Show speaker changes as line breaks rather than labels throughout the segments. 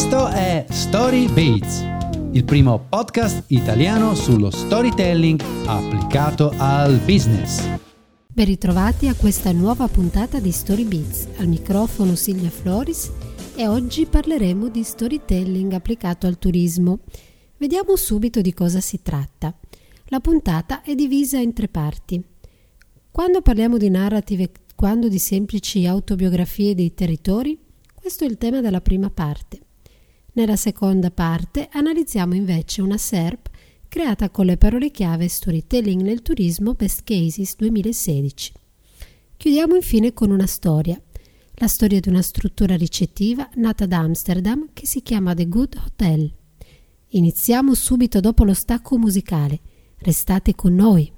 Questo è Story Beats, il primo podcast italiano sullo storytelling applicato al business.
Ben ritrovati a questa nuova puntata di Story Beats. Al microfono Silvia Floris e oggi parleremo di storytelling applicato al turismo. Vediamo subito di cosa si tratta. La puntata è divisa in tre parti. Quando parliamo di narrative quando di semplici autobiografie dei territori, questo è il tema della prima parte. Nella seconda parte analizziamo invece una SERP creata con le parole chiave Storytelling nel turismo Best Cases 2016. Chiudiamo infine con una storia, la storia di una struttura ricettiva nata ad Amsterdam che si chiama The Good Hotel. Iniziamo subito dopo lo stacco musicale. Restate con noi.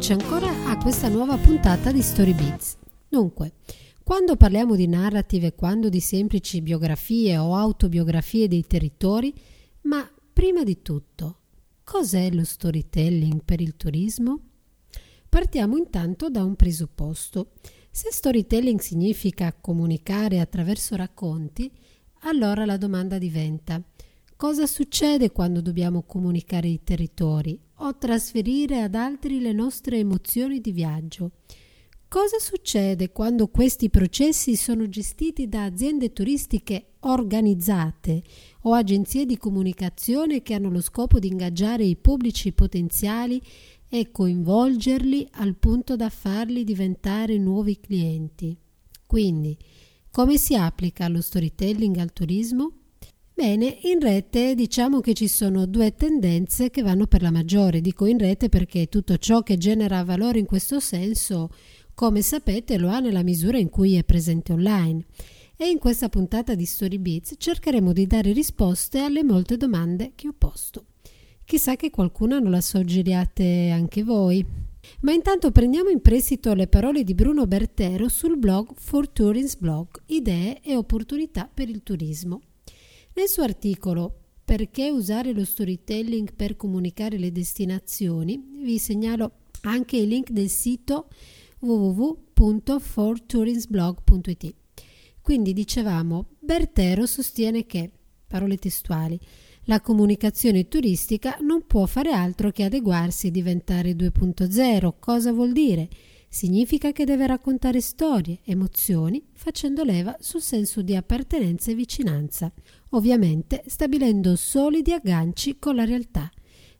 Eccoci ancora a questa nuova puntata di Story Beats. Dunque, quando parliamo di narrative e quando di semplici biografie o autobiografie dei territori, ma prima di tutto, cos'è lo storytelling per il turismo? Partiamo intanto da un presupposto. Se storytelling significa comunicare attraverso racconti, allora la domanda diventa cosa succede quando dobbiamo comunicare i territori o trasferire ad altri le nostre emozioni di viaggio. Cosa succede quando questi processi sono gestiti da aziende turistiche organizzate o agenzie di comunicazione che hanno lo scopo di ingaggiare i pubblici potenziali e coinvolgerli al punto da farli diventare nuovi clienti? Quindi, come si applica lo storytelling al turismo? Bene, in rete diciamo che ci sono due tendenze che vanno per la maggiore. Dico in rete perché tutto ciò che genera valore in questo senso, come sapete, lo ha nella misura in cui è presente online. E in questa puntata di Story Beats cercheremo di dare risposte alle molte domande che ho posto. Chissà che qualcuna non la soggeriate anche voi. Ma intanto prendiamo in prestito le parole di Bruno Bertero sul blog For Tourism Blog, idee e opportunità per il turismo. Nel suo articolo Perché usare lo storytelling per comunicare le destinazioni vi segnalo anche il link del sito www.fortourismblog.it. Quindi dicevamo, Bertero sostiene che, parole testuali, la comunicazione turistica non può fare altro che adeguarsi e diventare 2.0. Cosa vuol dire? Significa che deve raccontare storie, emozioni, facendo leva sul senso di appartenenza e vicinanza, ovviamente stabilendo solidi agganci con la realtà.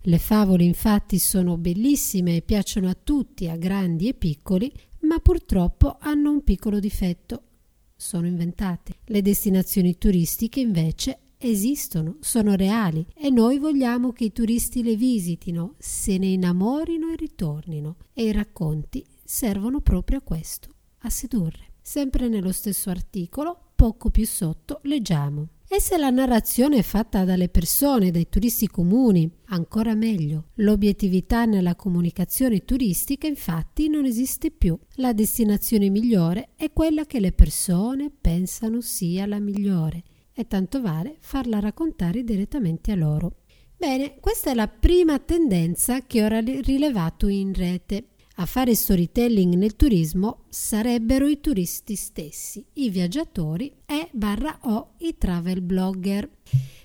Le favole infatti sono bellissime e piacciono a tutti, a grandi e piccoli, ma purtroppo hanno un piccolo difetto. Sono inventate. Le destinazioni turistiche invece esistono, sono reali e noi vogliamo che i turisti le visitino, se ne innamorino e ritornino. E i racconti servono proprio a questo, a sedurre. Sempre nello stesso articolo, poco più sotto, leggiamo. E se la narrazione è fatta dalle persone, dai turisti comuni, ancora meglio. L'obiettività nella comunicazione turistica infatti non esiste più. La destinazione migliore è quella che le persone pensano sia la migliore e tanto vale farla raccontare direttamente a loro. Bene, questa è la prima tendenza che ho rilevato in rete a fare storytelling nel turismo sarebbero i turisti stessi, i viaggiatori e barra o i travel blogger.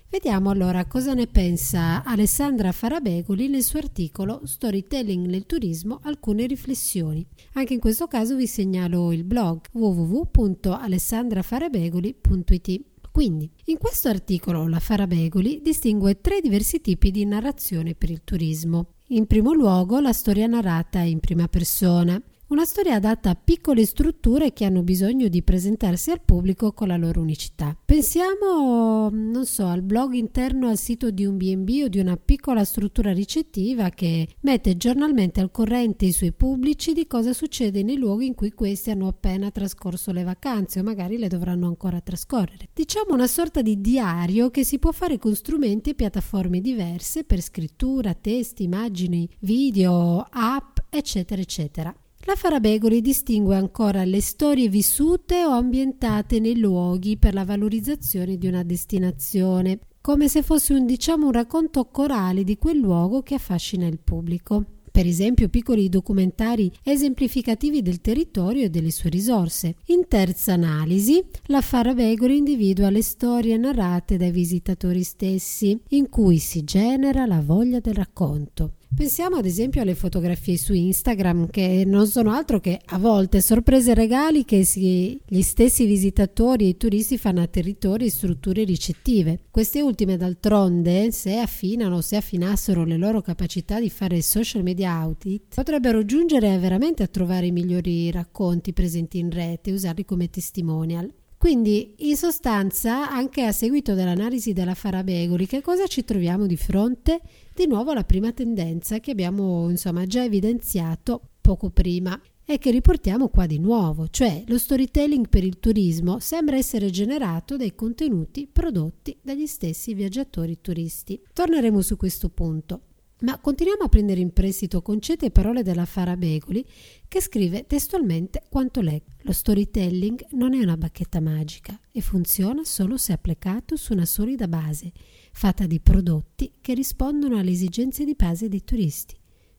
Vediamo allora cosa ne pensa Alessandra Farabegoli nel suo articolo Storytelling nel turismo, alcune riflessioni. Anche in questo caso vi segnalo il blog www.alessandrafarabegoli.it. Quindi, in questo articolo la Farabegoli distingue tre diversi tipi di narrazione per il turismo. In primo luogo la storia narrata in prima persona, una storia adatta a piccole strutture che hanno bisogno di presentarsi al pubblico con la loro unicità. Pensiamo, non so, al blog interno al sito di un B&B o di una piccola struttura ricettiva che mette giornalmente al corrente i suoi pubblici di cosa succede nei luoghi in cui questi hanno appena trascorso le vacanze o magari le dovranno ancora trascorrere. Diciamo una sorta di diario che si può fare con strumenti e piattaforme diverse per scrittura, testi, immagini, video, app, eccetera, eccetera. La Farabegoli distingue ancora le storie vissute o ambientate nei luoghi per la valorizzazione di una destinazione, come se fosse un, diciamo, un racconto corale di quel luogo che affascina il pubblico. per esempio piccoli documentari esemplificativi del territorio e delle sue risorse. In terza analisi, la Farabegoli individua le storie narrate dai visitatori stessi, in cui si genera la voglia del racconto. Pensiamo ad esempio alle fotografie su Instagram che non sono altro che a volte sorprese regali che si, gli stessi visitatori e i turisti fanno a territori e strutture ricettive. Queste ultime d'altronde, se affinano o se affinassero le loro capacità di fare social media audit, potrebbero giungere veramente a trovare i migliori racconti presenti in rete e usarli come testimonial. Quindi, in sostanza, anche a seguito dell'analisi della Farabegoli, che cosa ci troviamo di fronte? Di nuovo la prima tendenza che abbiamo insomma, già evidenziato poco prima e che riportiamo qua di nuovo, cioè lo storytelling per il turismo sembra essere generato dai contenuti prodotti dagli stessi viaggiatori turisti. Torneremo su questo punto. Ma continuiamo a prendere in prestito concette e parole della Farabegoli che scrive testualmente quanto leggo. Lo storytelling non è una bacchetta magica e funziona solo se applicato su una solida base, fatta di prodotti che rispondono alle esigenze di base dei turisti.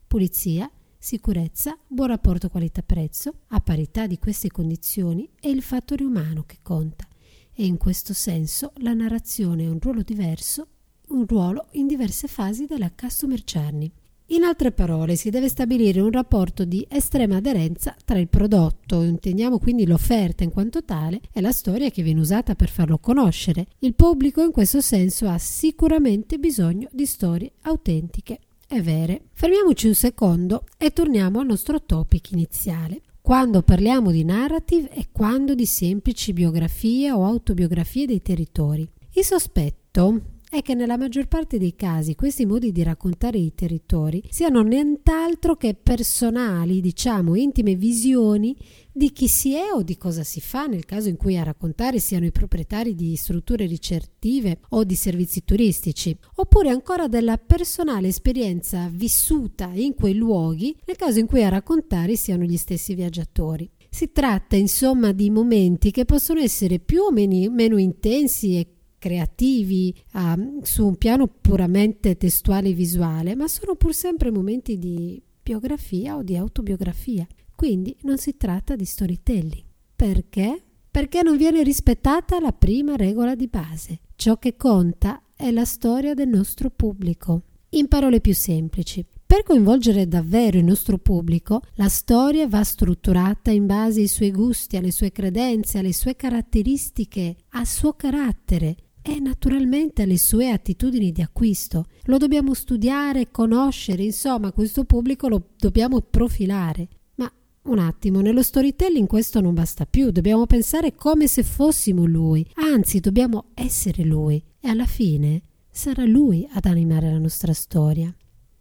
Pulizia, sicurezza, buon rapporto qualità-prezzo, a parità di queste condizioni è il fattore umano che conta e in questo senso la narrazione ha un ruolo diverso un ruolo in diverse fasi della customer journey. In altre parole, si deve stabilire un rapporto di estrema aderenza tra il prodotto, intendiamo quindi l'offerta in quanto tale, e la storia che viene usata per farlo conoscere. Il pubblico in questo senso ha sicuramente bisogno di storie autentiche e vere. Fermiamoci un secondo e torniamo al nostro topic iniziale. Quando parliamo di narrative e quando di semplici biografie o autobiografie dei territori. Il sospetto è che nella maggior parte dei casi questi modi di raccontare i territori siano nient'altro che personali, diciamo, intime visioni di chi si è o di cosa si fa nel caso in cui a raccontare siano i proprietari di strutture ricettive o di servizi turistici, oppure ancora della personale esperienza vissuta in quei luoghi nel caso in cui a raccontare siano gli stessi viaggiatori. Si tratta insomma di momenti che possono essere più o meno, intensi e creativi uh, su un piano puramente testuale e visuale, ma sono pur sempre momenti di biografia o di autobiografia. Quindi non si tratta di storytelling. Perché? Perché non viene rispettata la prima regola di base. Ciò che conta è la storia del nostro pubblico. In parole più semplici, per coinvolgere davvero il nostro pubblico, la storia va strutturata in base ai suoi gusti, alle sue credenze, alle sue caratteristiche, al suo carattere e naturalmente le sue attitudini di acquisto. Lo dobbiamo studiare, conoscere, insomma, questo pubblico lo dobbiamo profilare. Ma un attimo, nello storytelling questo non basta più, dobbiamo pensare come se fossimo lui, anzi dobbiamo essere lui e alla fine sarà lui ad animare la nostra storia.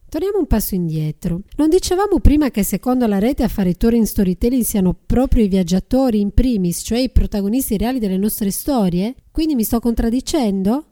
Torniamo un passo indietro. Non dicevamo prima che secondo la rete a fare tour in storytelling siano proprio i viaggiatori in primis, cioè i protagonisti reali delle nostre storie? Quindi mi sto contraddicendo?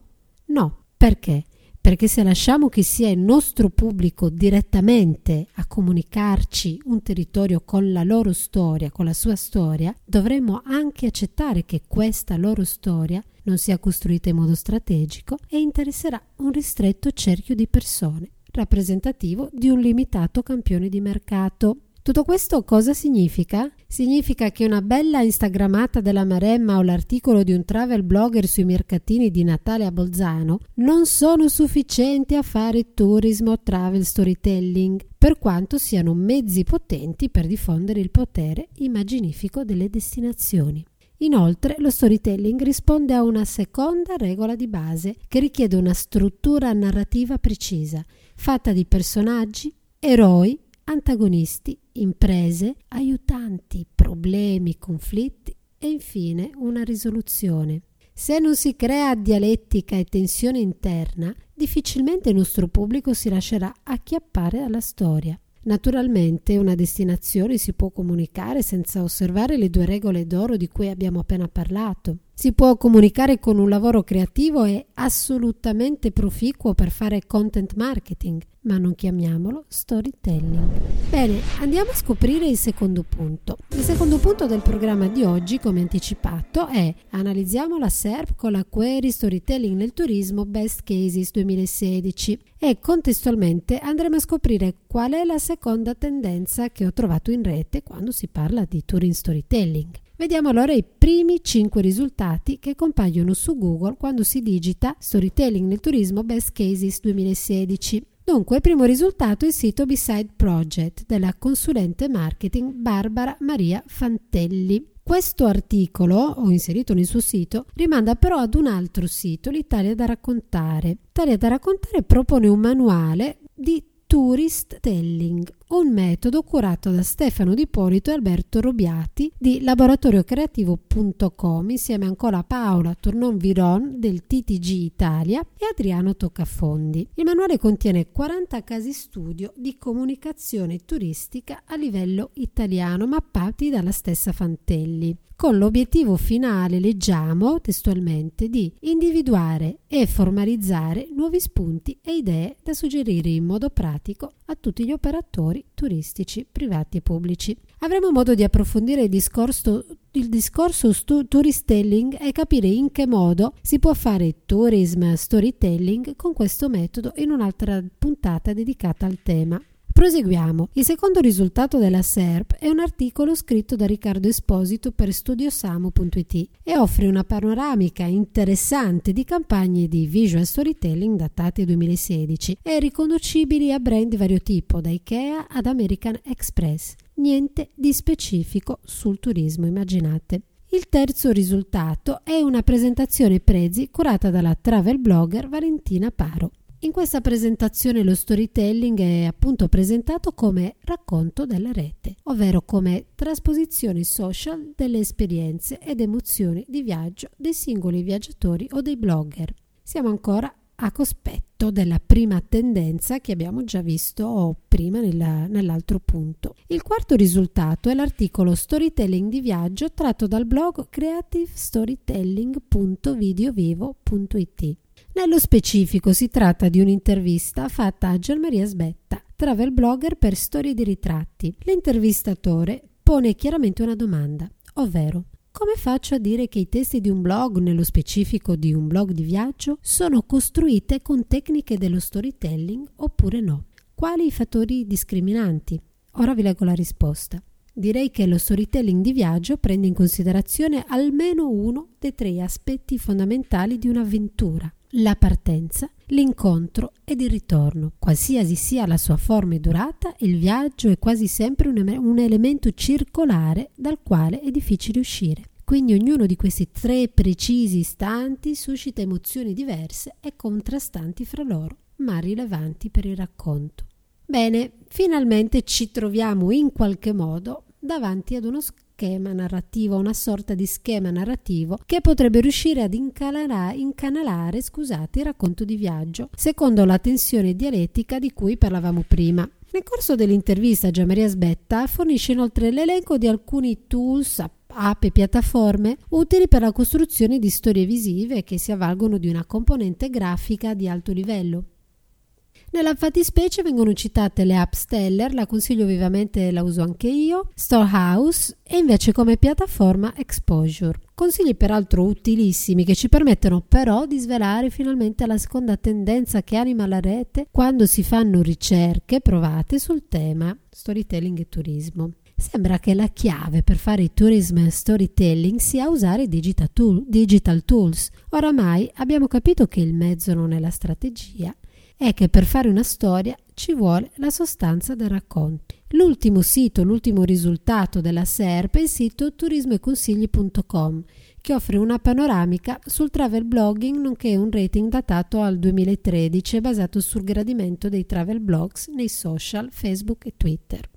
No. Perché? Perché se lasciamo che sia il nostro pubblico direttamente a comunicarci un territorio con la loro storia, con la sua storia, dovremmo anche accettare che questa loro storia non sia costruita in modo strategico e interesserà un ristretto cerchio di persone rappresentativo di un limitato campione di mercato. Tutto questo cosa significa? Significa che una bella instagrammata della Maremma o l'articolo di un travel blogger sui mercatini di Natale a Bolzano non sono sufficienti a fare turismo o travel storytelling, per quanto siano mezzi potenti per diffondere il potere immaginifico delle destinazioni. Inoltre, lo storytelling risponde a una seconda regola di base che richiede una struttura narrativa precisa, fatta di personaggi, eroi, antagonisti, imprese, aiutanti, problemi, conflitti e infine una risoluzione. Se non si crea dialettica e tensione interna, difficilmente il nostro pubblico si lascerà acchiappare dalla storia. Naturalmente una destinazione si può comunicare senza osservare le due regole d'oro di cui abbiamo appena parlato. Si può comunicare con un lavoro creativo e assolutamente proficuo per fare content marketing, ma non chiamiamolo storytelling. Bene, andiamo a scoprire il secondo punto. Il secondo punto del programma di oggi, come anticipato, è analizziamo la SERP con la query Storytelling nel turismo Best Cases 2016 e contestualmente andremo a scoprire qual è la seconda tendenza che ho trovato in rete quando si parla di touring storytelling. Vediamo allora i primi 5 risultati che compaiono su Google quando si digita Storytelling nel turismo Best Cases 2016. Dunque, primo risultato è il sito Beside Project della consulente marketing Barbara Maria Fantelli. Questo articolo, ho inserito nel suo sito, rimanda però ad un altro sito, l'Italia da raccontare. L'Italia da raccontare propone un manuale di Tourist Telling, un metodo curato da Stefano Di Polito e Alberto Robiati di laboratoriocreativo.com insieme ancora a Paola Tournon Viron del TTG Italia e Adriano Toccafondi. Il manuale contiene 40 casi studio di comunicazione turistica a livello italiano mappati dalla stessa Fantelli con l'obiettivo finale, leggiamo testualmente, di individuare e formalizzare nuovi spunti e idee da suggerire in modo pratico a tutti gli operatori turistici privati e pubblici. Avremo modo di approfondire il discorso, il discorso stu- touristelling e capire in che modo si può fare tourism storytelling con questo metodo in un'altra puntata dedicata al tema. Proseguiamo. Il secondo risultato della SERP è un articolo scritto da Riccardo Esposito per studiosamu.it e offre una panoramica interessante di campagne di visual storytelling datate 2016 e riconoscibili a brand di vario tipo, da IKEA ad American Express. Niente di specifico sul turismo, immaginate. Il terzo risultato è una presentazione prezzi curata dalla travel blogger Valentina Paro. In questa presentazione lo storytelling è appunto presentato come racconto della rete, ovvero come trasposizione social delle esperienze ed emozioni di viaggio dei singoli viaggiatori o dei blogger. Siamo ancora a cospetto della prima tendenza che abbiamo già visto prima nella, nell'altro punto. Il quarto risultato è l'articolo Storytelling di viaggio tratto dal blog creativestorytelling.videovivo.it nello specifico si tratta di un'intervista fatta a Gianmaria Sbetta, travel blogger per storie di ritratti. L'intervistatore pone chiaramente una domanda, ovvero come faccio a dire che i testi di un blog, nello specifico di un blog di viaggio, sono costruite con tecniche dello storytelling oppure no? Quali i fattori discriminanti? Ora vi leggo la risposta. Direi che lo storytelling di viaggio prende in considerazione almeno uno dei tre aspetti fondamentali di un'avventura, la partenza, l'incontro ed il ritorno. Qualsiasi sia la sua forma e durata, il viaggio è quasi sempre un, un elemento circolare dal quale è difficile uscire. Quindi ognuno di questi tre precisi istanti suscita emozioni diverse e contrastanti fra loro, ma rilevanti per il racconto. Bene, finalmente ci troviamo in qualche modo davanti ad uno schema narrativo, una sorta di schema narrativo che potrebbe riuscire ad incanalare, incanalare scusate, il racconto di viaggio, secondo la tensione dialettica di cui parlavamo prima. Nel corso dell'intervista Gianmaria Sbetta fornisce inoltre l'elenco di alcuni tools, app e piattaforme utili per la costruzione di storie visive che si avvalgono di una componente grafica di alto livello. Nella fattispecie vengono citate le app Stellar, la consiglio vivamente, la uso anche io, Storehouse e invece come piattaforma Exposure. Consigli peraltro utilissimi che ci permettono però di svelare finalmente la seconda tendenza che anima la rete quando si fanno ricerche provate sul tema storytelling e turismo. Sembra che la chiave per fare tourism storytelling sia usare digital, tool, digital tools. Oramai abbiamo capito che il mezzo non è la strategia è che per fare una storia ci vuole la sostanza del racconto. L'ultimo sito, l'ultimo risultato della SERP è il sito turismoeconsigli.com che offre una panoramica sul travel blogging nonché un rating datato al 2013 basato sul gradimento dei travel blogs nei social Facebook e Twitter.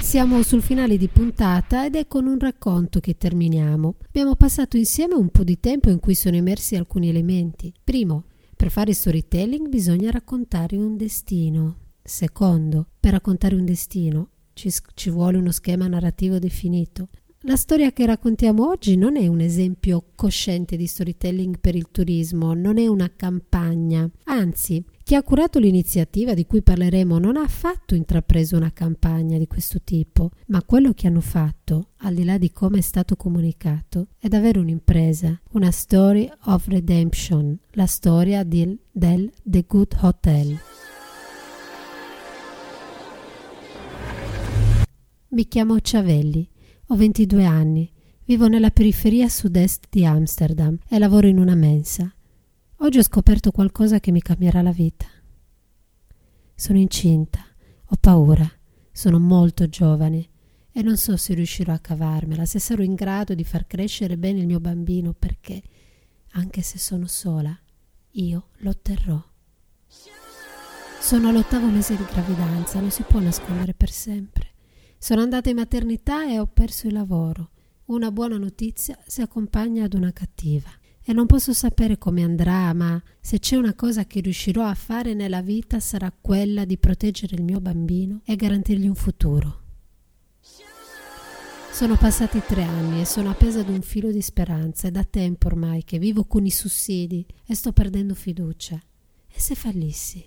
Siamo sul finale di puntata ed è con un racconto che terminiamo. Abbiamo passato insieme un po' di tempo in cui sono emersi alcuni elementi. Primo, per fare storytelling bisogna raccontare un destino. Secondo, per raccontare un destino ci, ci vuole uno schema narrativo definito. la storia che raccontiamo oggi non è un esempio cosciente di storytelling per il turismo, non è una campagna. Anzi, chi ha curato l'iniziativa di cui parleremo non ha affatto intrapreso una campagna di questo tipo, ma quello che hanno fatto, al di là di come è stato comunicato, è davvero un'impresa, una story of redemption, la storia del, del The Good Hotel. Mi chiamo Ciavelli ho 22 anni, vivo nella periferia sud-est di Amsterdam e lavoro in una mensa. Oggi ho scoperto qualcosa che mi cambierà la vita. Sono incinta, ho paura, sono molto giovane e non so se riuscirò a cavarmela, se sarò in grado di far crescere bene il mio bambino perché, anche se sono sola, io lo otterrò. Sono all'ottavo mese di gravidanza, non si può nascondere per sempre. Sono andata in maternità e ho perso il lavoro. Una buona notizia si accompagna ad una cattiva. E non posso sapere come andrà, ma se c'è una cosa che riuscirò a fare nella vita sarà quella di proteggere il mio bambino e garantirgli un futuro. Sono passati tre anni e sono appesa ad un filo di speranza. È da tempo ormai che vivo con i sussidi e sto perdendo fiducia. E se fallissi?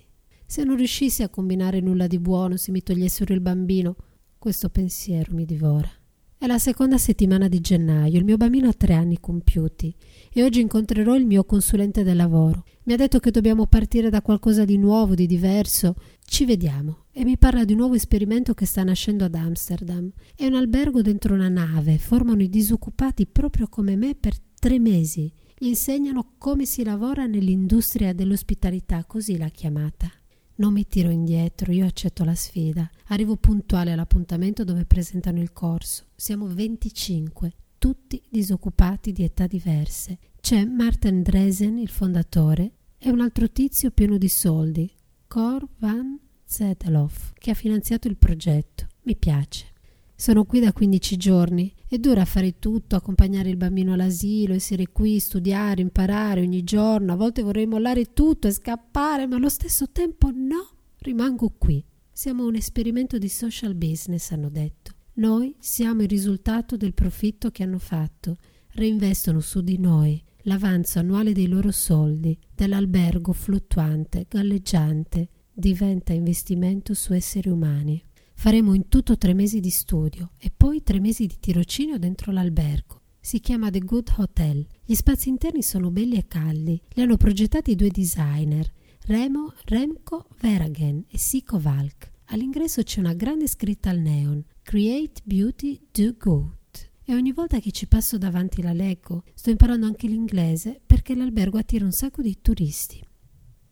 Se non riuscissi a combinare nulla di buono, se mi togliessero il bambino, questo pensiero mi divora. È la seconda settimana di gennaio, il mio bambino ha tre anni compiuti e oggi incontrerò il mio consulente del lavoro. Mi ha detto che dobbiamo partire da qualcosa di nuovo, di diverso. Ci vediamo. E mi parla di un nuovo esperimento che sta nascendo ad Amsterdam. È un albergo dentro una nave, formano i disoccupati proprio come me per tre mesi. Gli insegnano come si lavora nell'industria dell'ospitalità, così l'ha chiamata. Non mi tiro indietro, io accetto la sfida. Arrivo puntuale all'appuntamento dove presentano il corso. Siamo 25, tutti disoccupati di età diverse. C'è Martin Dresen, il fondatore, e un altro tizio pieno di soldi, Cor van Zedelof, che ha finanziato il progetto. Mi piace. Sono qui da 15 giorni. È dura fare tutto, accompagnare il bambino all'asilo, essere qui, studiare, imparare ogni giorno. A volte vorrei mollare tutto e scappare, ma allo stesso tempo no, rimango qui. Siamo un esperimento di social business, hanno detto. Noi siamo il risultato del profitto che hanno fatto. Reinvestono su di noi l'avanzo annuale dei loro soldi, dell'albergo fluttuante, galleggiante, diventa investimento su esseri umani. Faremo in tutto tre mesi di studio e poi tre mesi di tirocinio dentro l'albergo. Si chiama The Good Hotel. Gli spazi interni sono belli e caldi. Li hanno progettati due designer, Remo, Remco Veragen e Siko Valk. All'ingresso c'è una grande scritta al neon: Create Beauty Do Good. E ogni volta che ci passo davanti la leggo, sto imparando anche l'inglese perché l'albergo attira un sacco di turisti.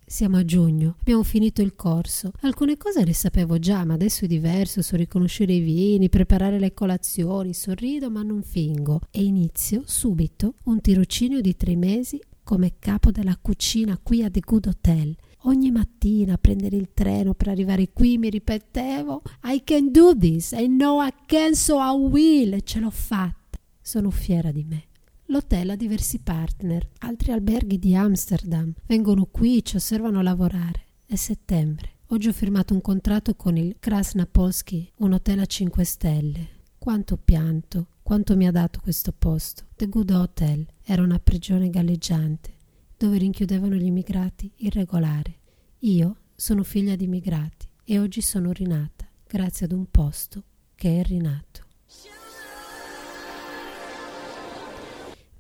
Siamo a giugno, abbiamo finito il corso. Alcune cose le sapevo già, ma adesso è diverso, so riconoscere i vini, preparare le colazioni, sorrido ma non fingo e inizio subito un tirocinio di tre mesi come capo della cucina qui a The Good Hotel. Ogni mattina a prendere il treno per arrivare qui mi ripetevo I can do this, I know I can so I will ce l'ho fatta. Sono fiera di me. L'hotel ha diversi partner, altri alberghi di Amsterdam vengono qui, ci osservano lavorare. È settembre. Oggi ho firmato un contratto con il Krasnapolski, un hotel a 5 stelle. Quanto pianto, quanto mi ha dato questo posto. The Good Hotel era una prigione galleggiante, dove rinchiudevano gli immigrati irregolari. Io sono figlia di immigrati e oggi sono rinata, grazie ad un posto che è rinato.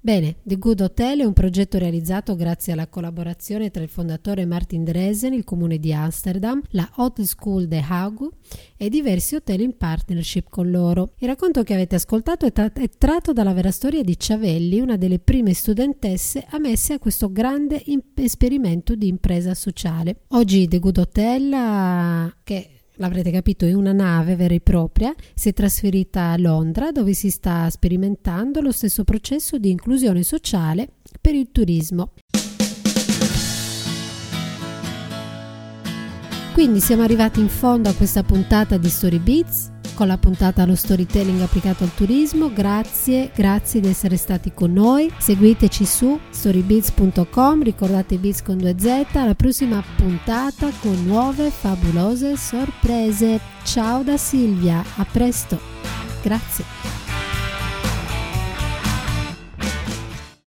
Bene, The Good Hotel è un progetto realizzato grazie alla collaborazione tra il fondatore Martin Dresen, il comune di Amsterdam, la Hotel School de Hague e diversi hotel in partnership con loro. Il racconto che avete ascoltato è, tra- è tratto dalla vera storia di Ciavelli, una delle prime studentesse ammesse a questo grande imp- esperimento di impresa sociale. Oggi The Good Hotel, che l'avrete capito, è una nave vera e propria, si è trasferita a Londra dove si sta sperimentando lo stesso processo di inclusione sociale per il turismo. Quindi siamo arrivati in fondo a questa puntata di Story Beats con la puntata allo storytelling applicato al turismo. Grazie, grazie di essere stati con noi. Seguiteci su storybeats.com, ricordate Beats con 2Z, alla prossima puntata con nuove fabulose sorprese. Ciao da Silvia, a presto. Grazie.